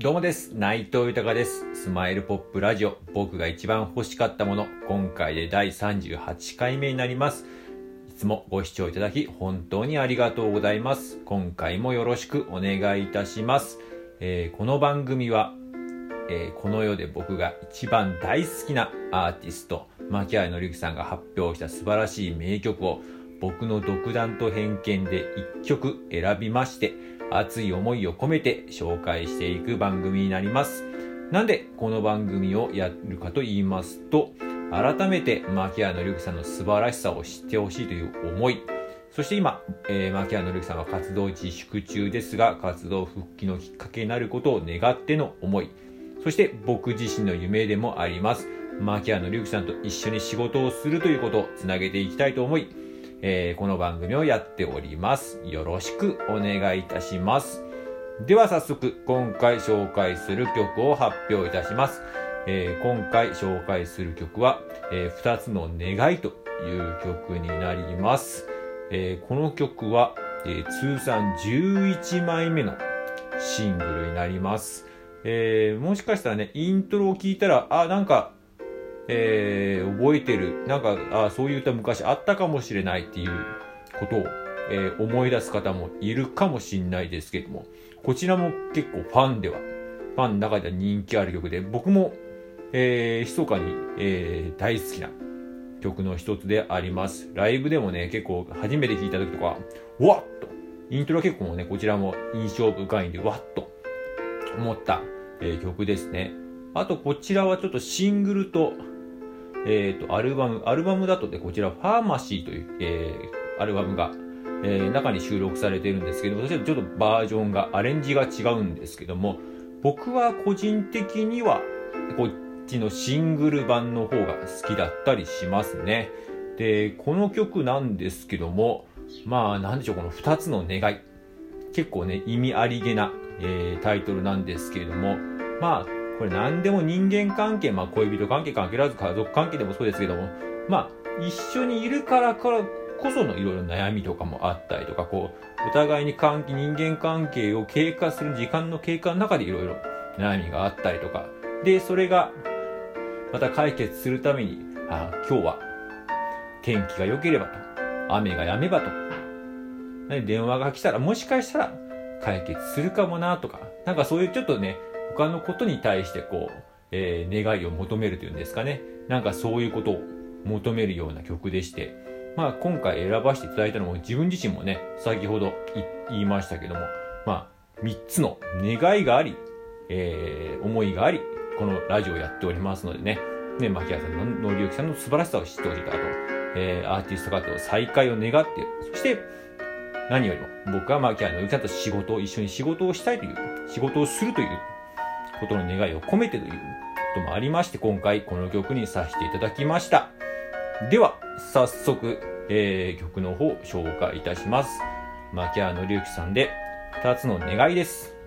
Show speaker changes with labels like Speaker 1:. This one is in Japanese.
Speaker 1: どうもです。内藤豊です。スマイルポップラジオ、僕が一番欲しかったもの、今回で第38回目になります。いつもご視聴いただき、本当にありがとうございます。今回もよろしくお願いいたします。えーこの番組は、えーこの世で僕が一番大好きなアーティスト、牧原紀之さんが発表した素晴らしい名曲を、僕の独断と偏見で一曲選びまして、熱い思いを込めて紹介していく番組になります。なんでこの番組をやるかと言いますと、改めて牧原紀之さんの素晴らしさを知ってほしいという思い、そして今、えー、牧原紀之さんは活動自粛中ですが、活動復帰のきっかけになることを願っての思い、そして僕自身の夢でもあります。牧原紀之さんと一緒に仕事をするということをつなげていきたいと思い、えーこの番組をやっております。よろしくお願いいたします。では早速、今回紹介する曲を発表いたします。えー今回紹介する曲は、えー二つの願いという曲になります。えーこの曲は、えー通算11枚目のシングルになります。えーもしかしたらね、イントロを聞いたら、あ、なんか、えー覚えてる、なんか、あ、そういう歌昔あったかもしれないっていうことを、えー思い出す方もいるかもしれないですけども、こちらも結構ファンでは、ファンの中では人気ある曲で、僕も、えー、密かに、えー大好きな曲の一つであります。ライブでもね、結構初めて聴いた時とか、わっと、イントロ結構もね、こちらも印象深いんで、わっと思った、えー曲ですね。あと、こちらはちょっとシングルと、えっ、と、アルバム、アルバムだとで、こちら、ファーマシーという、えーアルバムが、えー中に収録されているんですけども、私はちょっとバージョンが、アレンジが違うんですけども、僕は個人的には、こっちのシングル版の方が好きだったりしますね。で、この曲なんですけども、まあ、なんでしょう、この二つの願い。結構ね、意味ありげな、えータイトルなんですけれども、まあ、これ何でも人間関係、まあ恋人関係関係らず家族関係でもそうですけども、まあ、一緒にいるからからこそのいろいろ悩みとかもあったりとか、こう、お互いに関係、人間関係を経過する時間の経過の中でいろいろ悩みがあったりとか、で、それが、また解決するために、あ今日は天気が良ければと、雨が止めばと、電話が来たらもしかしたら解決するかもなとか、なんかそういうちょっとね、他のことに対してこう、えー願いを求めるというんですかね。なんかそういうことを求めるような曲でして、まあ今回選ばせていただいたのも自分自身もね、先ほど言いましたけども、まあ3つの願いがあり、えー思いがあり、このラジオをやっておりますのでね、ね、牧原さんの野里之さんの素晴らしさを知ってほしいかと、えーアーティスト活動再開を願って、そして何よりも僕は牧原の之さんと仕事を一緒に仕事をしたいという、仕事をするということの願いを込めてということもありまして、今回この曲にさせていただきました。では、早速、えー曲の方を紹介いたします。牧原紀之さんで、二つの願いです。